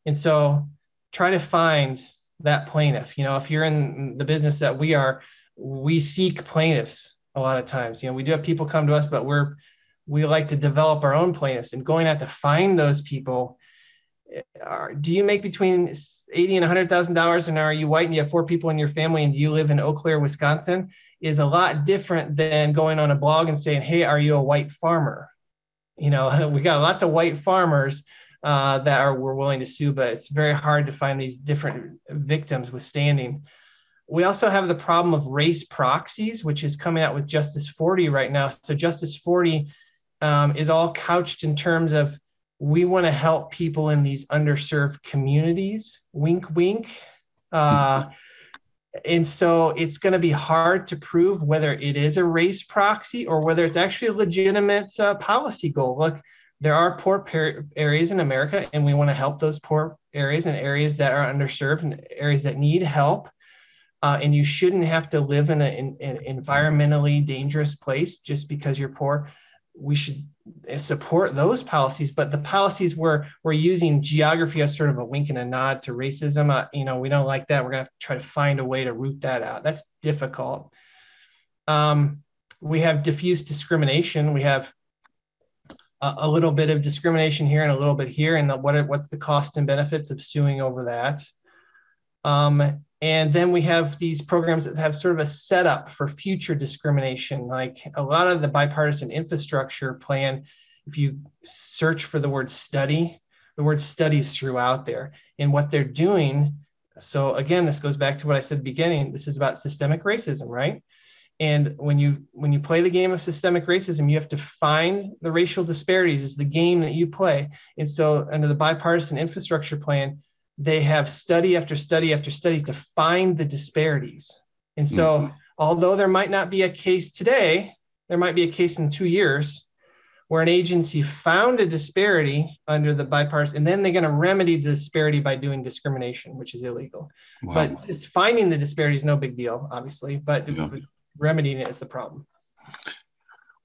and so try to find that plaintiff. You know, if you're in the business that we are, we seek plaintiffs a lot of times. You know, we do have people come to us, but we're we like to develop our own plaintiffs and going out to find those people. Are, do you make between eighty and hundred thousand dollars, and are you white and you have four people in your family, and do you live in Eau Claire, Wisconsin? Is a lot different than going on a blog and saying, "Hey, are you a white farmer?" You know, we got lots of white farmers uh, that are we're willing to sue, but it's very hard to find these different victims withstanding. We also have the problem of race proxies, which is coming out with Justice 40 right now. So Justice 40 um, is all couched in terms of we want to help people in these underserved communities. Wink, wink. Uh, and so it's going to be hard to prove whether it is a race proxy or whether it's actually a legitimate uh, policy goal. Look, there are poor par- areas in America, and we want to help those poor areas and areas that are underserved and areas that need help. Uh, and you shouldn't have to live in, a, in, in an environmentally dangerous place just because you're poor. We should support those policies. But the policies where we're using geography as sort of a wink and a nod to racism, uh, you know, we don't like that. We're going to try to find a way to root that out. That's difficult. Um, we have diffuse discrimination. We have a, a, little bit of discrimination here and a little bit here, and the, what what's the cost and benefits of suing over that? Um, and then we have these programs that have sort of a setup for future discrimination, like a lot of the bipartisan infrastructure plan. If you search for the word study, the word studies throughout there. And what they're doing, so again, this goes back to what I said beginning. This is about systemic racism, right? And when you when you play the game of systemic racism, you have to find the racial disparities is the game that you play. And so under the bipartisan infrastructure plan, they have study after study after study to find the disparities. And so, mm-hmm. although there might not be a case today, there might be a case in two years where an agency found a disparity under the bipartisan, and then they're going to remedy the disparity by doing discrimination, which is illegal. Wow. But just finding the disparity is no big deal, obviously, but yeah. remedying it is the problem.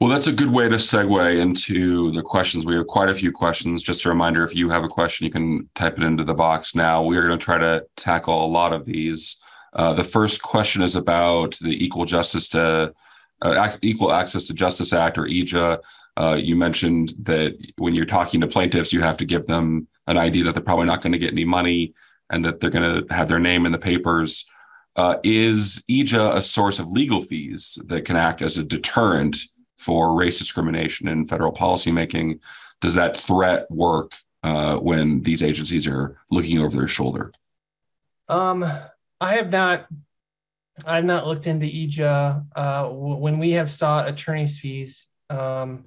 Well, that's a good way to segue into the questions. We have quite a few questions. Just a reminder if you have a question, you can type it into the box now. We are going to try to tackle a lot of these. Uh, the first question is about the Equal Justice to uh, Equal Access to Justice Act or EJA. Uh, you mentioned that when you're talking to plaintiffs, you have to give them an idea that they're probably not going to get any money and that they're going to have their name in the papers. Uh, is EJA a source of legal fees that can act as a deterrent for race discrimination in federal policymaking? Does that threat work uh, when these agencies are looking over their shoulder? Um, I have not. I've not looked into EJA. Uh, w- when we have sought attorneys' fees, um,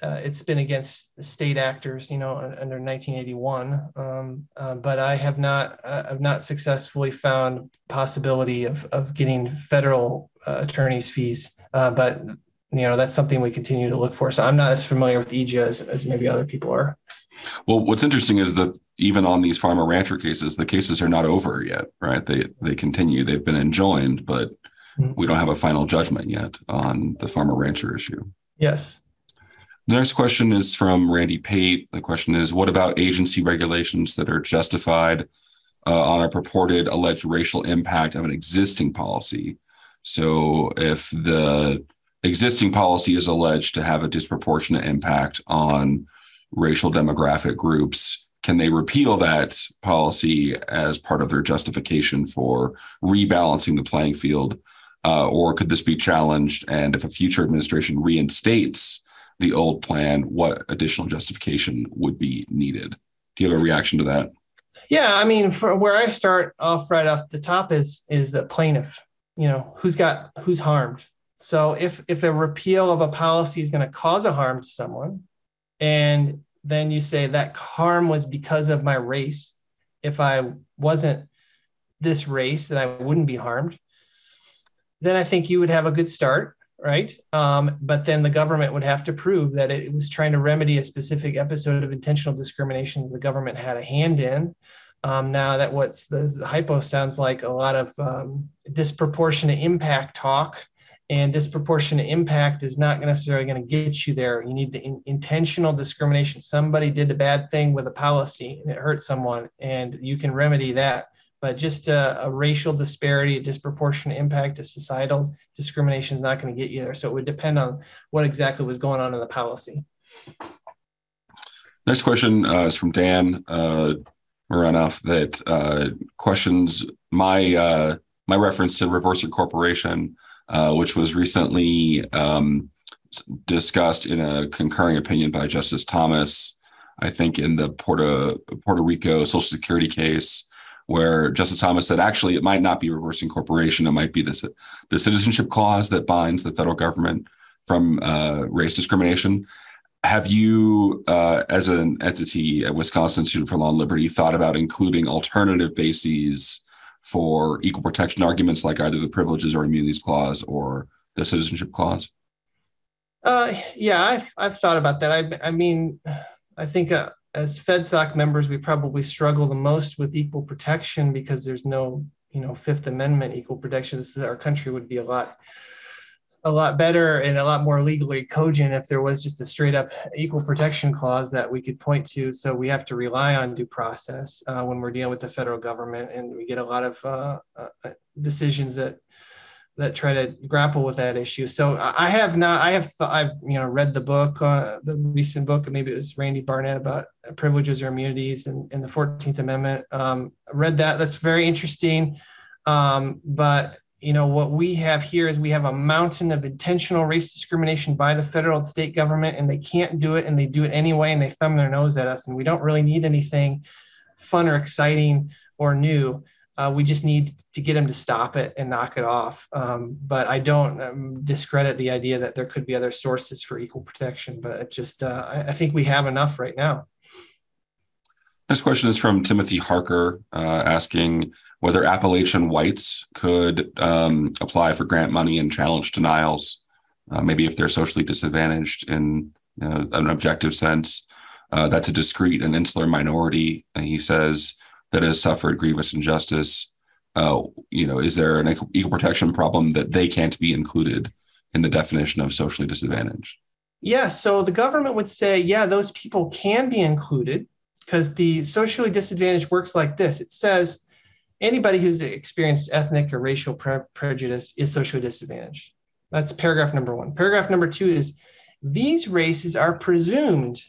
uh, it's been against state actors, you know, under 1981. Um, uh, but I have not, uh, I've not successfully found possibility of of getting federal uh, attorneys' fees. Uh, but you know that's something we continue to look for. So I'm not as familiar with EJA as, as maybe other people are. Well, what's interesting is that even on these farmer rancher cases, the cases are not over yet, right? They they continue. They've been enjoined, but mm-hmm. we don't have a final judgment yet on the farmer rancher issue. Yes. The next question is from Randy Pate. The question is, what about agency regulations that are justified uh, on a purported alleged racial impact of an existing policy? So if the existing policy is alleged to have a disproportionate impact on racial demographic groups. Can they repeal that policy as part of their justification for rebalancing the playing field? Uh, or could this be challenged? And if a future administration reinstates the old plan, what additional justification would be needed? Do you have a reaction to that? Yeah, I mean, for where I start off right off the top is is the plaintiff. You know, who's got who's harmed, so if if a repeal of a policy is going to cause a harm to someone, and then you say that harm was because of my race, if I wasn't this race, then I wouldn't be harmed. Then I think you would have a good start, right? Um, but then the government would have to prove that it was trying to remedy a specific episode of intentional discrimination the government had a hand in. Um, now that what's the hypo sounds like a lot of um, disproportionate impact talk and disproportionate impact is not necessarily going to get you there. You need the in, intentional discrimination. Somebody did a bad thing with a policy and it hurt someone, and you can remedy that. But just a, a racial disparity, a disproportionate impact, a societal discrimination is not going to get you there. So it would depend on what exactly was going on in the policy. Next question uh, is from Dan uh, Morenoff that uh, questions my uh, my reference to reverse incorporation uh, which was recently um, discussed in a concurring opinion by Justice Thomas, I think in the Puerto, Puerto Rico Social Security case, where Justice Thomas said actually it might not be reverse incorporation, it might be this, the citizenship clause that binds the federal government from uh, race discrimination. Have you, uh, as an entity at Wisconsin Institute for Law and Liberty, thought about including alternative bases for equal protection arguments like either the privileges or immunities clause or the citizenship clause? Uh, yeah, I've, I've thought about that. I, I mean, I think uh, as FedSoc members, we probably struggle the most with equal protection because there's no, you know, Fifth Amendment equal protection. This is, our country would be a lot a lot better and a lot more legally cogent if there was just a straight up equal protection clause that we could point to. So we have to rely on due process uh, when we're dealing with the federal government, and we get a lot of uh, uh, decisions that that try to grapple with that issue. So I have not, I have, I've you know read the book, uh, the recent book, maybe it was Randy Barnett about privileges or immunities and, and the Fourteenth Amendment. Um, read that. That's very interesting. Um, but you know what we have here is we have a mountain of intentional race discrimination by the federal and state government and they can't do it and they do it anyway and they thumb their nose at us and we don't really need anything fun or exciting or new. Uh, we just need to get them to stop it and knock it off. Um, but i don't um, discredit the idea that there could be other sources for equal protection but it just uh, I, I, think we have enough right now Next question is from Timothy Harker, uh, asking whether Appalachian whites could um, apply for grant money and challenge denials, uh, maybe if they're socially disadvantaged in uh, an objective sense. Uh, that's a discrete and insular minority, and he says, that has suffered grievous injustice. Uh, you know, is there an equal protection problem that they can't be included in the definition of socially disadvantaged? Yeah, so the government would say, yeah, those people can be included because the socially disadvantaged works like this. It says anybody who's experienced ethnic or racial pre- prejudice is socially disadvantaged. That's paragraph number one. Paragraph number two is these races are presumed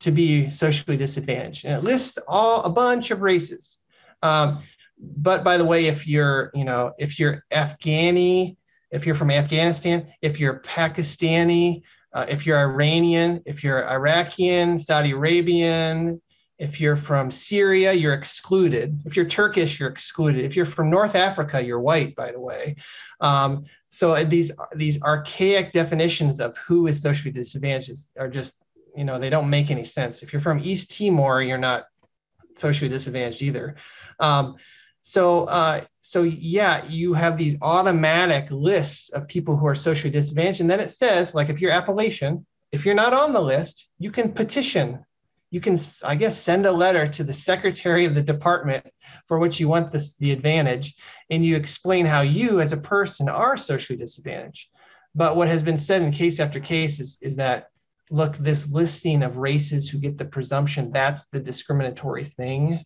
to be socially disadvantaged, and it lists all a bunch of races. Um, but by the way, if you're, you know, if you're Afghani, if you're from Afghanistan, if you're Pakistani, uh, if you're Iranian, if you're Iraqian, Saudi Arabian, if you're from Syria, you're excluded. If you're Turkish, you're excluded. If you're from North Africa, you're white, by the way. Um, so uh, these these archaic definitions of who is socially disadvantaged are just, you know, they don't make any sense. If you're from East Timor, you're not socially disadvantaged either. Um, so uh, so yeah, you have these automatic lists of people who are socially disadvantaged, and then it says like if you're Appalachian, if you're not on the list, you can petition you can, I guess, send a letter to the secretary of the department for which you want this, the advantage, and you explain how you as a person are socially disadvantaged. But what has been said in case after case is, is that, look, this listing of races who get the presumption, that's the discriminatory thing.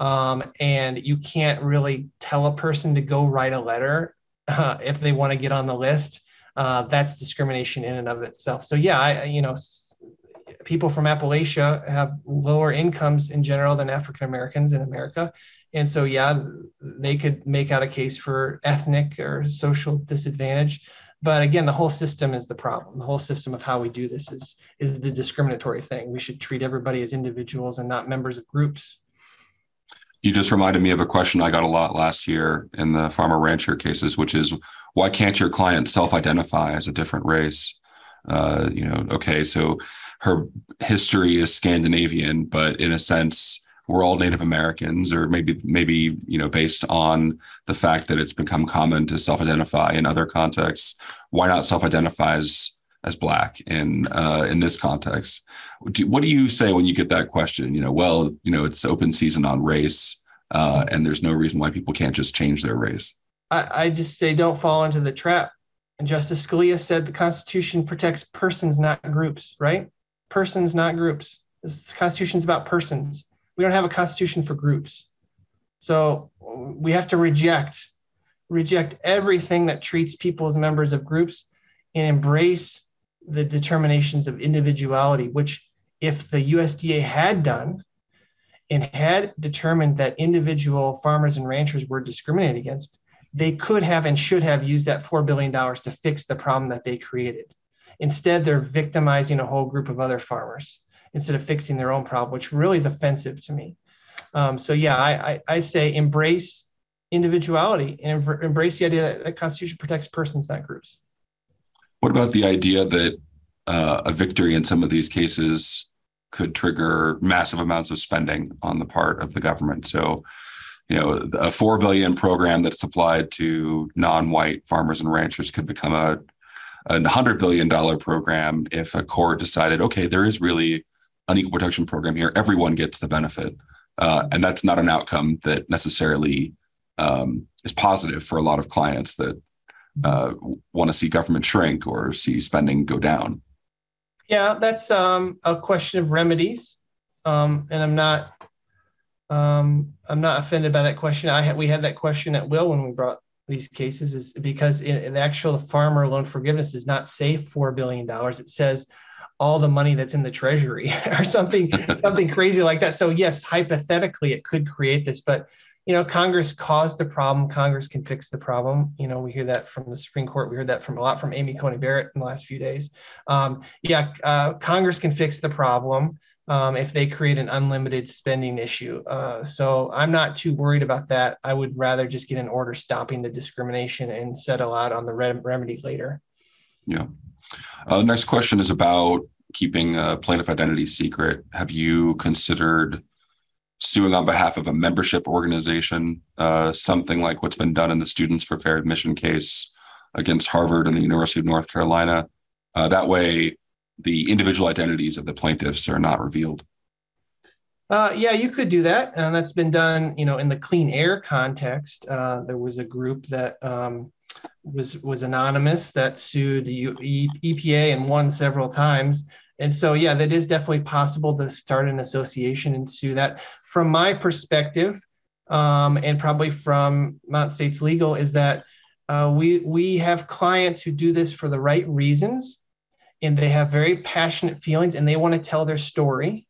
Um, and you can't really tell a person to go write a letter uh, if they want to get on the list. Uh, that's discrimination in and of itself. So yeah, I you know people from Appalachia have lower incomes in general than African Americans in America. And so, yeah, they could make out a case for ethnic or social disadvantage. But again, the whole system is the problem. The whole system of how we do this is, is the discriminatory thing. We should treat everybody as individuals and not members of groups. You just reminded me of a question I got a lot last year in the farmer rancher cases, which is why can't your client self identify as a different race? Uh, you know, okay, so her history is Scandinavian, but in a sense, we're all Native Americans, or maybe maybe you know based on the fact that it's become common to self-identify in other contexts. Why not self-identify as as black in uh, in this context? Do, what do you say when you get that question? You know, well, you know, it's open season on race, uh, and there's no reason why people can't just change their race. I, I just say don't fall into the trap. And Justice Scalia said the Constitution protects persons, not groups, right? Persons, not groups. This constitution is about persons. We don't have a constitution for groups. So we have to reject, reject everything that treats people as members of groups and embrace the determinations of individuality, which if the USDA had done and had determined that individual farmers and ranchers were discriminated against, they could have and should have used that $4 billion to fix the problem that they created. Instead, they're victimizing a whole group of other farmers instead of fixing their own problem, which really is offensive to me. Um, so yeah, I, I, I, say embrace individuality and embrace the idea that the Constitution protects persons, not groups. What about the idea that uh, a victory in some of these cases could trigger massive amounts of spending on the part of the government? So, you know, a four billion program that's applied to non-white farmers and ranchers could become a a hundred billion dollar program if a court decided, okay, there is really an equal protection program here, everyone gets the benefit, uh, and that's not an outcome that necessarily um, is positive for a lot of clients that uh, want to see government shrink or see spending go down? Yeah, that's um, a question of remedies, um, and I'm not um, I'm not offended by that question. I we had that question at will when we brought these cases is because in, in the actual farmer loan forgiveness does not say four billion dollars. It says all the money that's in the treasury or something something crazy like that. So yes, hypothetically it could create this, but you know, Congress caused the problem. Congress can fix the problem. You know, we hear that from the Supreme Court. We heard that from a lot from Amy Coney Barrett in the last few days. Um, yeah, uh, Congress can fix the problem um, if they create an unlimited spending issue. Uh, so I'm not too worried about that. I would rather just get an order stopping the discrimination and settle out on the remedy later. Yeah. Uh, next question is about keeping a plaintiff identity secret. Have you considered suing on behalf of a membership organization, uh, something like what's been done in the Students for Fair Admission case against Harvard and the University of North Carolina? Uh, that way, the individual identities of the plaintiffs are not revealed. Uh, yeah, you could do that, and that's been done. You know, in the clean air context, uh, there was a group that um, was was anonymous that sued the EPA and won several times. And so, yeah, that is definitely possible to start an association and sue that. From my perspective, um, and probably from Mount States Legal, is that uh, we we have clients who do this for the right reasons and they have very passionate feelings and they want to tell their story.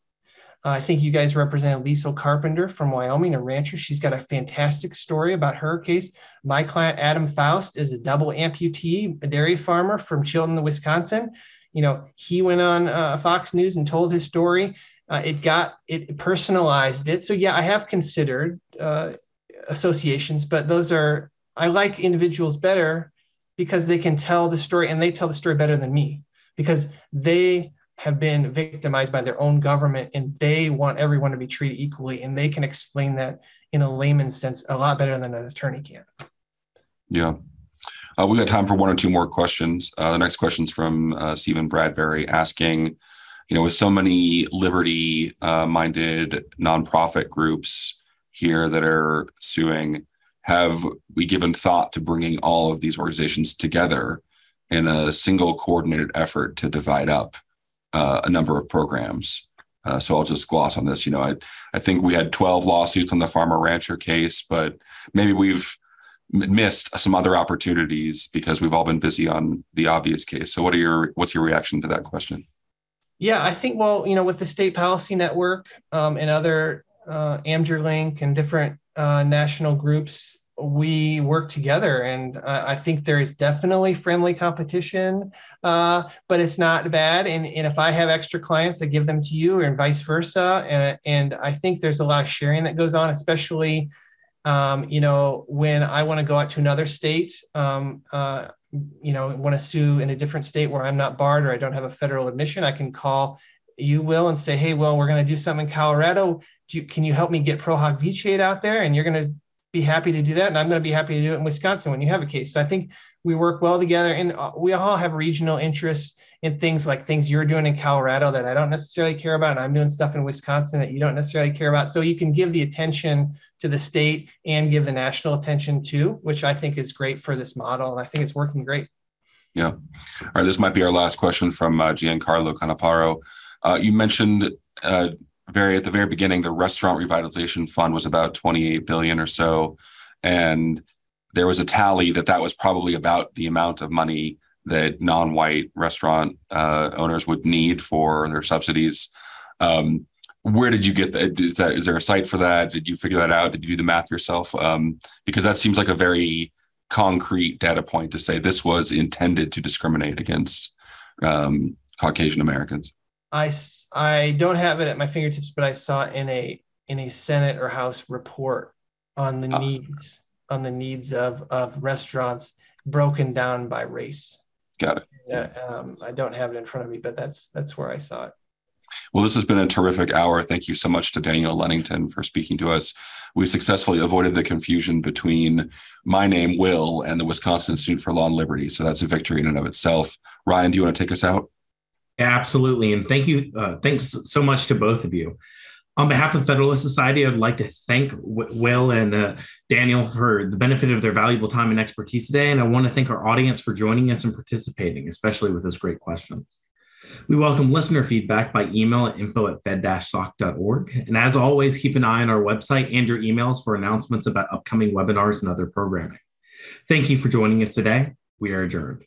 Uh, I think you guys represent Liesl Carpenter from Wyoming, a rancher. She's got a fantastic story about her case. My client, Adam Faust, is a double amputee, a dairy farmer from Chilton, Wisconsin. You know, he went on uh, Fox News and told his story. Uh, it got it personalized it. So yeah, I have considered uh, associations, but those are I like individuals better because they can tell the story and they tell the story better than me because they have been victimized by their own government and they want everyone to be treated equally. And they can explain that in a layman's sense a lot better than an attorney can. Yeah. Uh, we got time for one or two more questions. Uh, the next question is from uh, stephen bradbury asking you know with so many liberty uh, minded nonprofit groups here that are suing have we given thought to bringing all of these organizations together in a single coordinated effort to divide up uh, a number of programs. Uh, so I'll just gloss on this. You know, I, I think we had 12 lawsuits on the farmer rancher case, but maybe we've missed some other opportunities because we've all been busy on the obvious case. So what are your what's your reaction to that question? Yeah, I think well, you know, with the State Policy Network um, and other uh, and different uh, national groups, we work together and uh, i think there is definitely friendly competition uh, but it's not bad. And, and if i have extra clients i give them to you and vice versa. And, and i think there's a lot of sharing that goes on especially um, you know when i want to go out to another state um, uh, you know want to sue in a different state where i'm not barred or i don't have a federal admission i can call you will and say hey well we're going to do something in colorado. You, can you help me get pro hac vice out there? And you're going to be happy to do that. And I'm going to be happy to do it in Wisconsin when you have a case. So I think we work well together and uh, we all have regional interests in things like things you're doing in Colorado that I don't necessarily care about. And I'm doing stuff in Wisconsin that you don't necessarily care about. So you can give the attention to the state and give the national attention too, which I think is great for this model. And I think it's working great. Yeah. All right. This might be our last question from uh, Giancarlo Canaparo. Uh, you mentioned uh, very at the very beginning, the restaurant revitalization fund was about 28 billion or so, and there was a tally that that was probably about the amount of money that non-white restaurant uh, owners would need for their subsidies. Um, where did you get that? Is that is there a site for that? Did you figure that out? Did you do the math yourself? Um, because that seems like a very concrete data point to say this was intended to discriminate against um, Caucasian Americans. I, I don't have it at my fingertips, but I saw it in a in a Senate or House report on the uh, needs on the needs of of restaurants broken down by race. Got it. Uh, um, I don't have it in front of me, but that's that's where I saw it. Well, this has been a terrific hour. Thank you so much to Daniel Lennington for speaking to us. We successfully avoided the confusion between my name, Will, and the Wisconsin Institute for Law and Liberty. So that's a victory in and of itself. Ryan, do you want to take us out? Absolutely. And thank you. Uh, thanks so much to both of you. On behalf of the Federalist Society, I'd like to thank Will and uh, Daniel for the benefit of their valuable time and expertise today. And I want to thank our audience for joining us and participating, especially with those great questions. We welcome listener feedback by email at info at fed-soc.org. And as always, keep an eye on our website and your emails for announcements about upcoming webinars and other programming. Thank you for joining us today. We are adjourned.